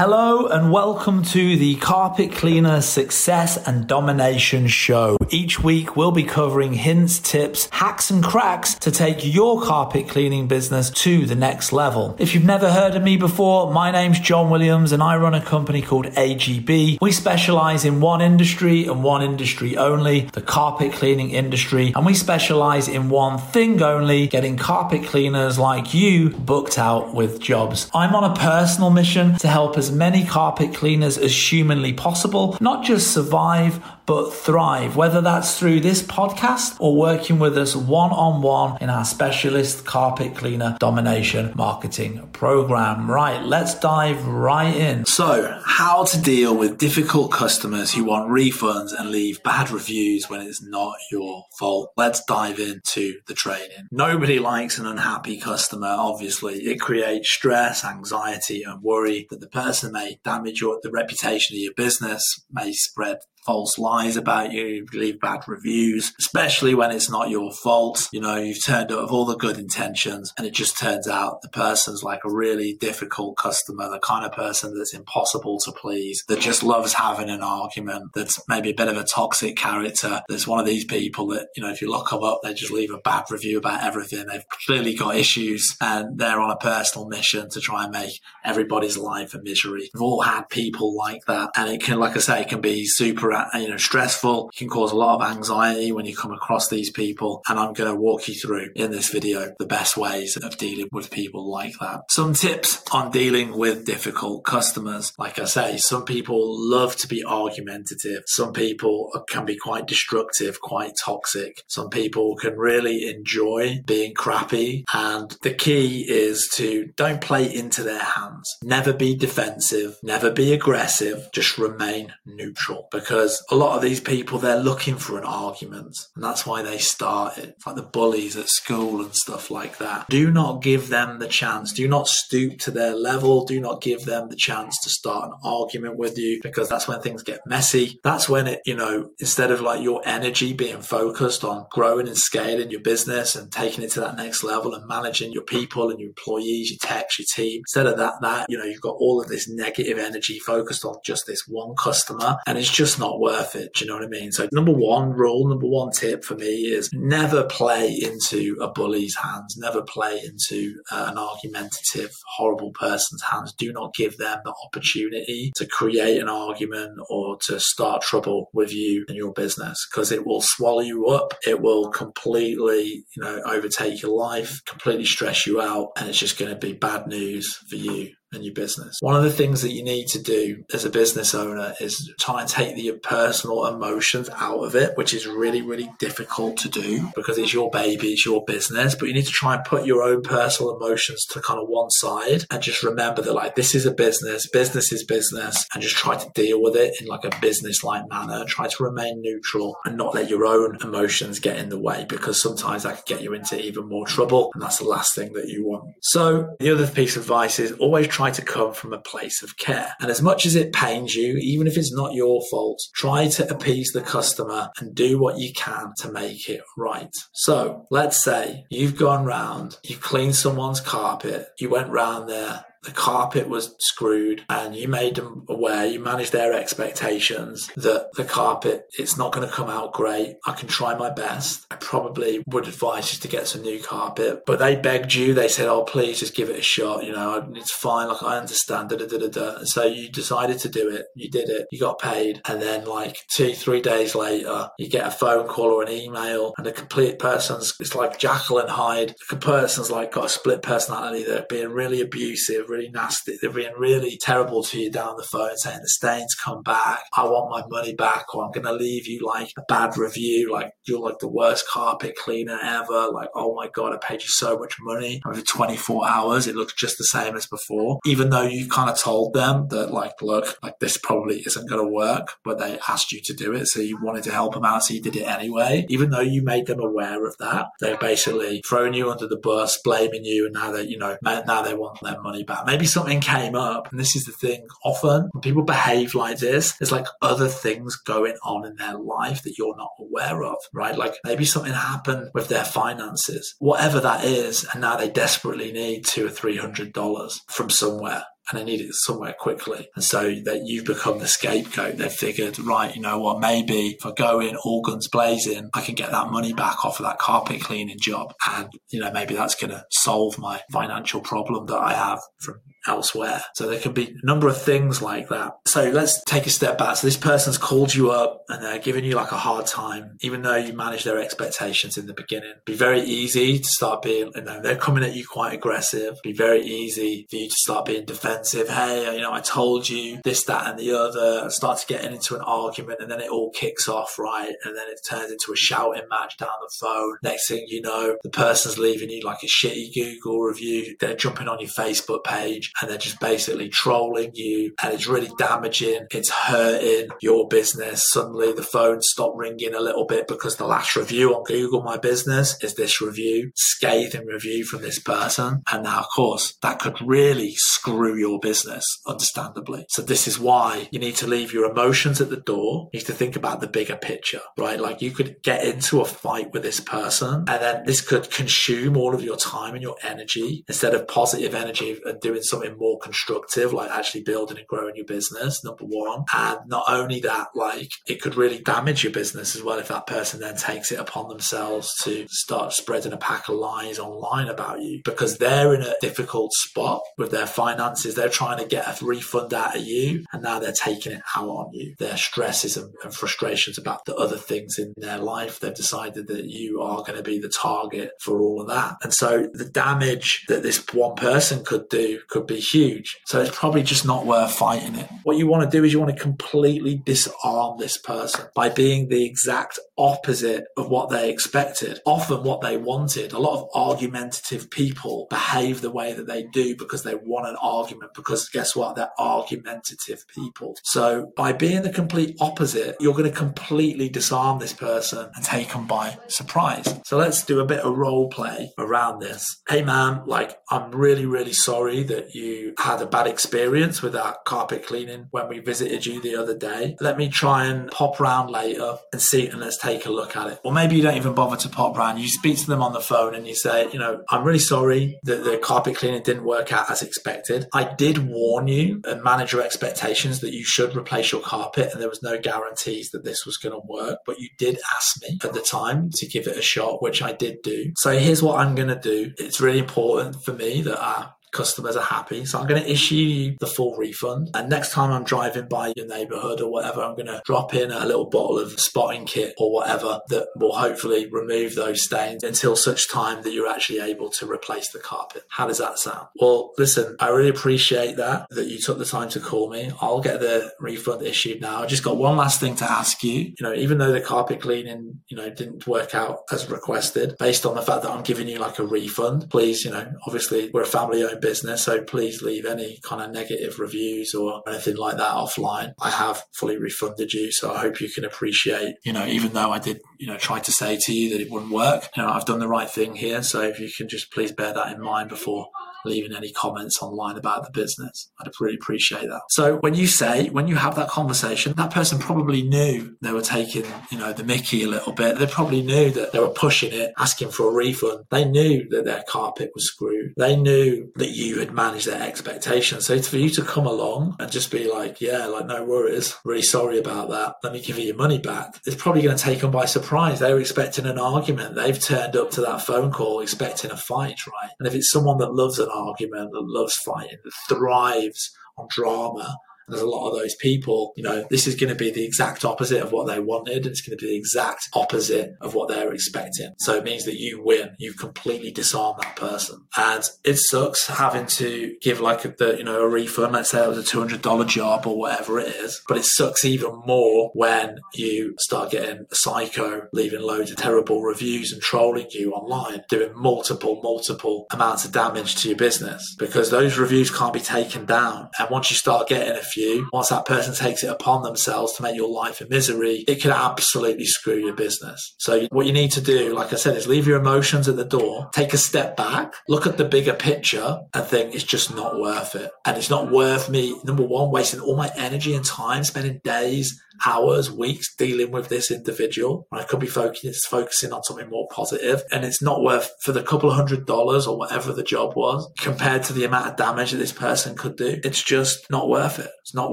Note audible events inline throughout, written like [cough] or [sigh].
Hello and welcome to the Carpet Cleaner Success and Domination Show. Each week we'll be covering hints, tips, hacks and cracks to take your carpet cleaning business to the next level. If you've never heard of me before, my name's John Williams and I run a company called AGB. We specialize in one industry and one industry only, the carpet cleaning industry, and we specialize in one thing only, getting carpet cleaners like you booked out with jobs. I'm on a personal mission to help as many carpet cleaners as humanly possible, not just survive, but thrive, whether that's through this podcast or working with us one on one in our specialist carpet cleaner domination marketing program. Right, let's dive right in. So, how to deal with difficult customers who want refunds and leave bad reviews when it's not your fault. Let's dive into the training. Nobody likes an unhappy customer, obviously. It creates stress, anxiety, and worry that the person may damage your, the reputation of your business, may spread false lies about you, leave bad reviews, especially when it's not your fault. You know, you've turned up with all the good intentions and it just turns out the person's like a really difficult customer, the kind of person that's impossible to please, that just loves having an argument, that's maybe a bit of a toxic character. There's one of these people that, you know, if you lock them up, they just leave a bad review about everything. They've clearly got issues and they're on a personal mission to try and make everybody's life a misery. We've all had people like that. And it can, like I say, it can be super you know, stressful. Can cause a lot of anxiety when you come across these people. And I'm going to walk you through in this video the best ways of dealing with people like that. Some tips on dealing with difficult customers. Like I say, some people love to be argumentative. Some people can be quite destructive, quite toxic. Some people can really enjoy being crappy. And the key is to don't play into their hands. Never be defensive. Never be aggressive. Just remain neutral because because a lot of these people they're looking for an argument and that's why they start it like the bullies at school and stuff like that. Do not give them the chance. Do not stoop to their level. Do not give them the chance to start an argument with you because that's when things get messy. That's when it you know instead of like your energy being focused on growing and scaling your business and taking it to that next level and managing your people and your employees your techs your team instead of that that you know you've got all of this negative energy focused on just this one customer and it's just not not worth it. Do you know what I mean? So, number one rule, number one tip for me is never play into a bully's hands, never play into uh, an argumentative, horrible person's hands. Do not give them the opportunity to create an argument or to start trouble with you and your business because it will swallow you up. It will completely, you know, overtake your life, completely stress you out, and it's just going to be bad news for you and your business. One of the things that you need to do as a business owner is try and take the personal emotions out of it, which is really, really difficult to do because it's your baby, it's your business, but you need to try and put your own personal emotions to kind of one side and just remember that like this is a business, business is business, and just try to deal with it in like a business like manner. Try to remain neutral and not let your own emotions get in the way because sometimes that can get you into even more trouble. And that's the last thing that you want. So the other piece of advice is always try try to come from a place of care. And as much as it pains you, even if it's not your fault, try to appease the customer and do what you can to make it right. So let's say you've gone round, you've cleaned someone's carpet, you went round there, the carpet was screwed and you made them aware, you managed their expectations that the carpet, it's not going to come out great. I can try my best. I probably would advise you to get some new carpet, but they begged you. They said, oh, please just give it a shot. You know, it's fine. Like, I understand. Da, da, da, da, da. And so you decided to do it. You did it. You got paid. And then like two, three days later, you get a phone call or an email and the complete person's, it's like and Hyde. The person's like got a split personality. They're being really abusive really nasty. They're being really terrible to you down the phone saying the stains come back. I want my money back or I'm going to leave you like a bad review. Like you're like the worst carpet cleaner ever. Like, oh my God, I paid you so much money over 24 hours. It looks just the same as before. Even though you kind of told them that like, look, like this probably isn't going to work, but they asked you to do it. So you wanted to help them out. So you did it anyway. Even though you made them aware of that, they're basically throwing you under the bus, blaming you. And now they, you know, now they want their money back maybe something came up. And this is the thing often when people behave like this, there's like other things going on in their life that you're not aware of, right? Like maybe something happened with their finances, whatever that is. And now they desperately need two or three hundred dollars from somewhere and they need it somewhere quickly. And so that you've become the scapegoat. They've figured, right, you know what, maybe if I go in all guns blazing, I can get that money back off of that carpet cleaning job. And, you know, maybe that's going to solve my financial problem that I have from elsewhere. So there could be a number of things like that. So let's take a step back. So this person's called you up and they're giving you like a hard time, even though you manage their expectations in the beginning. Be very easy to start being, you know, they're coming at you quite aggressive. Be very easy for you to start being defensive. Hey, you know, I told you this, that, and the other. Start to get into an argument and then it all kicks off, right? And then it turns into a shouting match down the phone. Next thing you know, the person's leaving you like a shitty Google review. They're jumping on your Facebook page and they're just basically trolling you and it's really damaging. It's hurting your business. Suddenly the phone stopped ringing a little bit because the last review on Google My Business is this review, scathing review from this person. And now, of course, that could really screw your business, understandably. So this is why you need to leave your emotions at the door. You need to think about the bigger picture, right? Like you could get into a fight with this person and then this could consume all of your time and your energy instead of positive energy and doing something more constructive, like actually building and growing your business, number one. And not only that, like it could really damage your business as well if that person then takes it upon themselves to start spreading a pack of lies online about you because they're in a difficult spot with their finances. They're trying to get a refund out of you and now they're taking it out on you. Their stresses and, and frustrations about the other things in their life, they've decided that you are going to be the target for all of that. And so the damage that this one person could do could be huge. So it's probably just not worth fighting it. What you want to do is you want to completely disarm this person by being the exact opposite of what they expected, often what they wanted. A lot of argumentative people behave the way that they do because they want an argument, because guess what? They're argumentative people. So by being the complete opposite, you're going to completely disarm this person and take them by surprise. So let's do a bit of role play around this. Hey man, like I'm really, really sorry that you had a bad experience with that carpet cleaning when we visited you the other day. Let me try and pop round later and see and let's take a look at it. Or maybe you don't even bother to pop round. You speak to them on the phone and you say, you know, I'm really sorry that the carpet cleaning didn't work out as expected. I did warn you and manage your expectations that you should replace your carpet and there was no guarantees that this was going to work, but you did ask me at the time to give it a shot, which I did do. So here's what I'm going to do. It's really important for me that I customers are happy. So I'm going to issue you the full refund. And next time I'm driving by your neighborhood or whatever, I'm going to drop in a little bottle of spotting kit or whatever that will hopefully remove those stains until such time that you're actually able to replace the carpet. How does that sound? Well, listen, I really appreciate that, that you took the time to call me. I'll get the refund issued now. I just got one last thing to ask you. You know, even though the carpet cleaning, you know, didn't work out as requested, based on the fact that I'm giving you like a refund, please, you know, obviously we're a family owned business, so please leave any kind of negative reviews or anything like that offline. I have fully refunded you, so I hope you can appreciate, you know, even though I did, you know, try to say to you that it wouldn't work, you know, I've done the right thing here. So if you can just please bear that in mind before leaving any comments online about the business. I'd really appreciate that. So when you say, when you have that conversation, that person probably knew they were taking, you know, the Mickey a little bit. They probably knew that they were pushing it, asking for a refund. They knew that their carpet was screwed. They knew that you had managed their expectations. So for you to come along and just be like, yeah, like no worries, really sorry about that. Let me give you your money back. It's probably going to take them by surprise. They were expecting an argument. They've turned up to that phone call expecting a fight, right? And if it's someone that loves an argument, that loves fighting, that thrives on drama, there's a lot of those people, you know, this is going to be the exact opposite of what they wanted. And it's going to be the exact opposite of what they're expecting. So it means that you win. You completely disarm that person. And it sucks having to give like a, the, you know, a refund. Let's say it was a $200 job or whatever it is. But it sucks even more when you start getting a psycho leaving loads of terrible reviews and trolling you online, doing multiple, multiple amounts of damage to your business because those reviews can't be taken down. And once you start getting a few you, once that person takes it upon themselves to make your life a misery, it can absolutely screw your business. So what you need to do, like I said, is leave your emotions at the door, take a step back, look at the bigger picture and think it's just not worth it. And it's not worth me, number one, wasting all my energy and time, spending days hours, weeks dealing with this individual. I could be focusing on something more positive, and it's not worth for the couple of hundred dollars or whatever the job was compared to the amount of damage that this person could do. It's just not worth it. It's not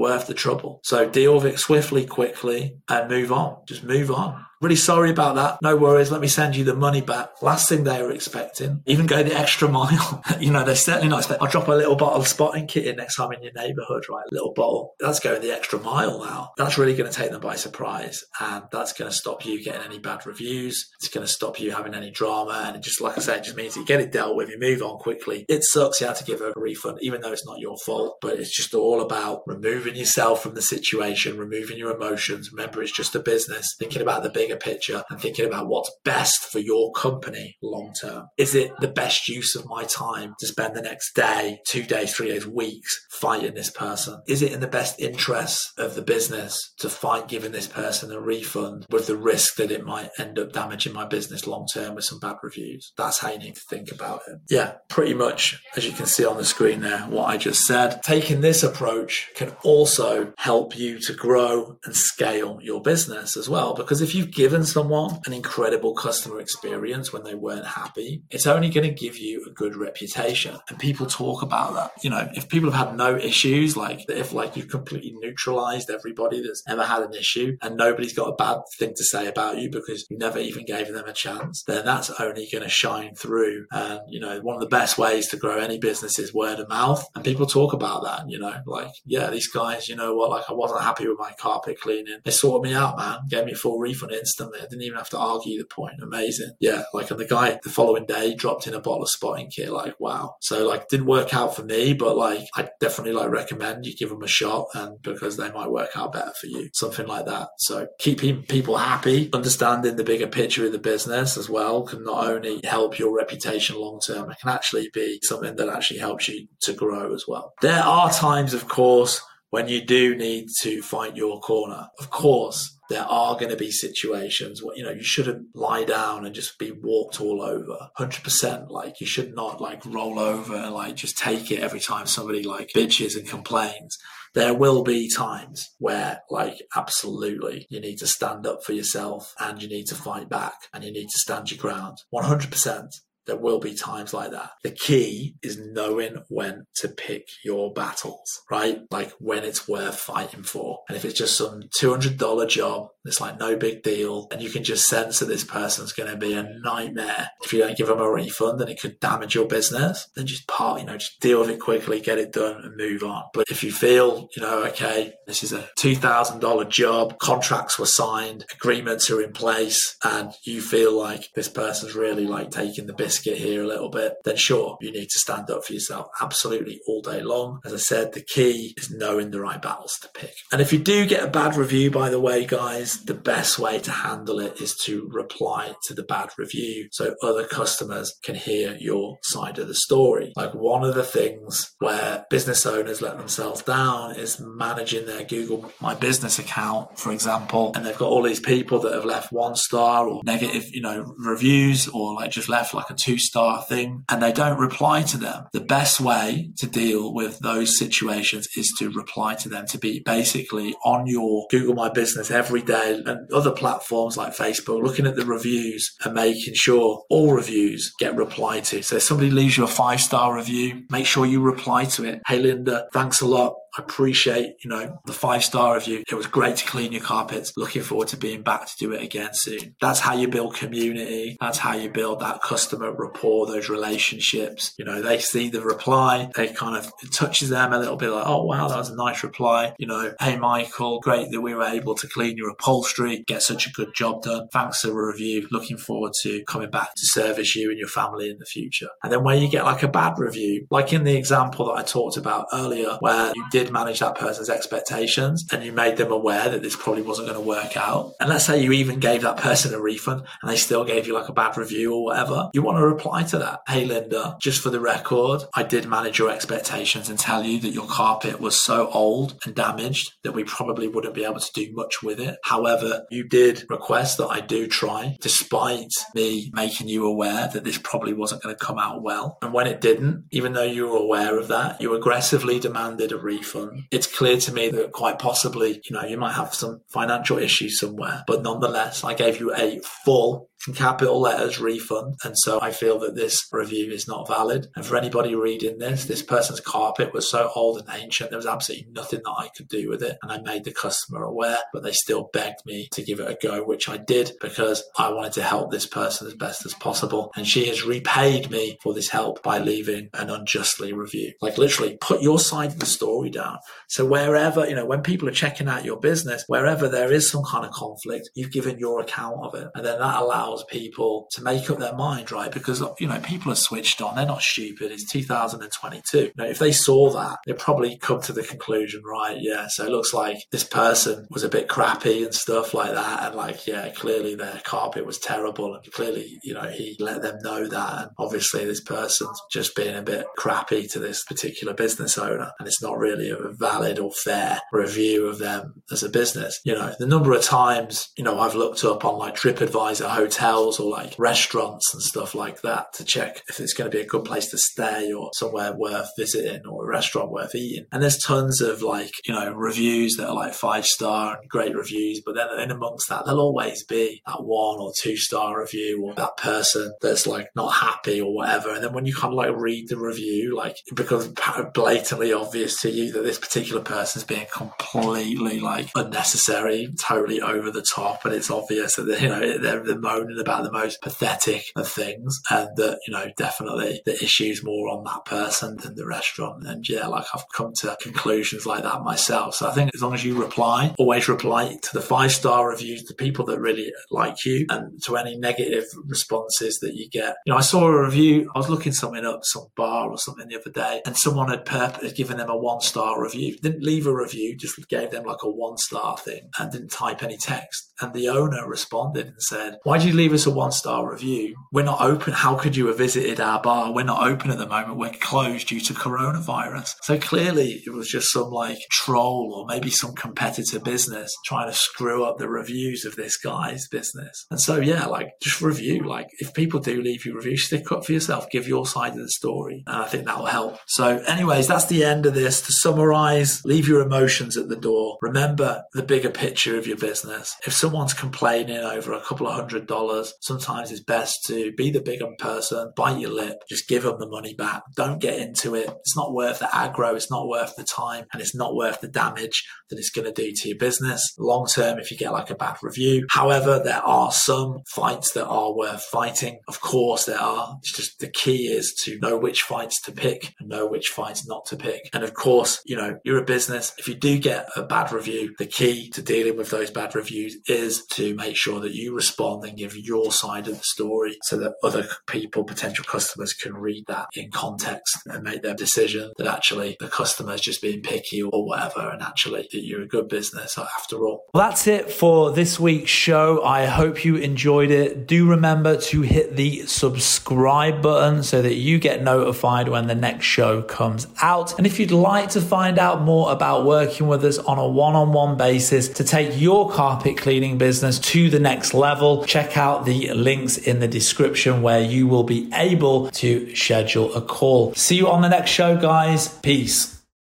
worth the trouble. So deal with it swiftly, quickly, and move on. Just move on. Really sorry about that. No worries. Let me send you the money back. Last thing they were expecting. Even go the extra mile. [laughs] you know, they're certainly not expecting. I'll drop a little bottle of spotting kit in next time in your neighborhood, right? A little bottle. That's going the extra mile now. That's really going to take them by surprise. And that's going to stop you getting any bad reviews. It's going to stop you having any drama. And it just, like I said, just means you get it dealt with. You move on quickly. It sucks you have to give a refund, even though it's not your fault. But it's just all about removing yourself from the situation, removing your emotions. Remember, it's just a business. Thinking about the big bigger picture and thinking about what's best for your company long term. Is it the best use of my time to spend the next day, two days, three days, weeks fighting this person? Is it in the best interest of the business to fight giving this person a refund with the risk that it might end up damaging my business long term with some bad reviews? That's how you need to think about it. Yeah, pretty much as you can see on the screen there, what I just said. Taking this approach can also help you to grow and scale your business as well. Because if you've given someone an incredible customer experience when they weren't happy, it's only going to give you a good reputation. And people talk about that. You know, if people have had no issues, like if like you've completely neutralized everybody that's ever had an issue and nobody's got a bad thing to say about you because you never even gave them a chance, then that's only going to shine through. And, you know, one of the best ways to grow any business is word of mouth. And people talk about that, you know, like, yeah, these guys, you know what, like I wasn't happy with my carpet cleaning. They sorted me out, man, gave me a full refund instantly. I didn't even have to argue the point. Amazing. Yeah. Like, and the guy the following day dropped in a bottle of spotting kit. Like, wow. So, like, didn't work out for me, but like, I definitely like recommend you give them a shot and because they might work out better for you. Something like that. So, keeping people happy, understanding the bigger picture of the business as well can not only help your reputation long term, it can actually be something that actually helps you to grow as well. There are times, of course, when you do need to fight your corner. Of course, there are going to be situations where you know you shouldn't lie down and just be walked all over 100% like you should not like roll over and like just take it every time somebody like bitches and complains. There will be times where like absolutely you need to stand up for yourself and you need to fight back and you need to stand your ground 100% there will be times like that. The key is knowing when to pick your battles, right? Like when it's worth fighting for. And if it's just some $200 job, it's like no big deal. And you can just sense that this person's going to be a nightmare. If you don't give them a refund and it could damage your business, then just part, you know, just deal with it quickly, get it done and move on. But if you feel, you know, okay, this is a $2,000 job, contracts were signed, agreements are in place, and you feel like this person's really like taking the biscuit here a little bit, then sure, you need to stand up for yourself absolutely all day long. As I said, the key is knowing the right battles to pick. And if you do get a bad review, by the way, guys, the best way to handle it is to reply to the bad review so other customers can hear your side of the story. Like one of the things where business owners let themselves down is managing their Google My Business account, for example, and they've got all these people that have left one star or negative, you know, reviews or like just left like a two star thing and they don't reply to them. The best way to deal with those situations is to reply to them, to be basically on your Google My Business every day and other platforms like Facebook, looking at the reviews and making sure all reviews get replied to. So if somebody leaves you a five star review, make sure you reply to it. Hey, Linda, thanks a lot I appreciate, you know, the five star review. It was great to clean your carpets. Looking forward to being back to do it again soon. That's how you build community. That's how you build that customer rapport, those relationships. You know, they see the reply, they kind of, it touches them a little bit like, oh, wow, that was a nice reply. You know, hey, Michael, great that we were able to clean your upholstery, get such a good job done. Thanks for the review. Looking forward to coming back to service you and your family in the future. And then when you get like a bad review, like in the example that I talked about earlier, where you did manage that person's expectations and you made them aware that this probably wasn't going to work out. And let's say you even gave that person a refund and they still gave you like a bad review or whatever, you want to reply to that. Hey, Linda, just for the record, I did manage your expectations and tell you that your carpet was so old and damaged that we probably wouldn't be able to do much with it. However, you did request that I do try, despite me making you aware that this probably wasn't going to come out well. And when it didn't, even though you were aware of that, you aggressively demanded a refund. It's clear to me that quite possibly, you know, you might have some financial issues somewhere, but nonetheless, I gave you a full capital letters refund. And so I feel that this review is not valid. And for anybody reading this, this person's carpet was so old and ancient, there was absolutely nothing that I could do with it. And I made the customer aware, but they still begged me to give it a go, which I did because I wanted to help this person as best as possible. And she has repaid me for this help by leaving an unjustly review. Like literally put your side of the story down. So wherever, you know, when people are checking out your business, wherever there is some kind of conflict, you've given your account of it. And then that allows allows people to make up their mind, right? Because, you know, people are switched on. They're not stupid. It's 2022. You know, if they saw that, they'd probably come to the conclusion, right? Yeah. So it looks like this person was a bit crappy and stuff like that. And like, yeah, clearly their carpet was terrible. And clearly, you know, he let them know that. And obviously this person's just being a bit crappy to this particular business owner. And it's not really a valid or fair review of them as a business. You know, the number of times, you know, I've looked up on like TripAdvisor hotel hotels or like restaurants and stuff like that to check if it's going to be a good place to stay or somewhere worth visiting or a restaurant worth eating. And there's tons of like, you know, reviews that are like five star and great reviews, but then in amongst that, there'll always be that one or two star review or that person that's like not happy or whatever. And then when you kind of like read the review, like it becomes blatantly obvious to you that this particular person is being completely like unnecessary, totally over the top. And it's obvious that, they, you know, they're, they're moaning about the most pathetic of things and that, you know, definitely the issue's more on that person than the restaurant. And yeah, like I've come to conclusions like that myself. So I think as long as you reply, always reply to the five star reviews, the people that really like you and to any negative responses that you get. You know, I saw a review, I was looking something up, some bar or something the other day, and someone had, perp- had given them a one star review. Didn't leave a review, just gave them like a one star thing and didn't type any text. And the owner responded and said, Why did you leave us a one star review. We're not open. How could you have visited our bar? We're not open at the moment. We're closed due to coronavirus. So clearly it was just some like troll or maybe some competitor business trying to screw up the reviews of this guy's business. And so, yeah, like just review. Like if people do leave you reviews, stick up for yourself, give your side of the story. And I think that will help. So, anyways, that's the end of this. To summarize, leave your emotions at the door. Remember the bigger picture of your business. If someone's complaining over a couple of hundred dollars, sometimes it's best to be the bigger person, bite your lip, just give them the money back. Don't get into it. It's not worth the aggro. It's not worth the time and it's not worth the damage that it's going to do to your business long term if you get like a bad review. However, there are some fights that are worth fighting. Of course, there are. It's just the key is to know which fights to pick and know which fights not to pick. And of course, you know, you're a business. If you do get a bad review, the key to dealing with those bad reviews is to make sure that you respond and give your side of the story so that other people, potential customers can read that in context and make their decision that actually the customer is just being picky or whatever and actually that you're a good business after all. Well, that's it for this week's show. I hope you enjoyed it. Do remember to hit the subscribe button so that you get notified when the next show comes out. And if you'd like to find out more about working with us on a one on one basis to take your carpet cleaning business to the next level, check out out the links in the description where you will be able to schedule a call. See you on the next show, guys. Peace.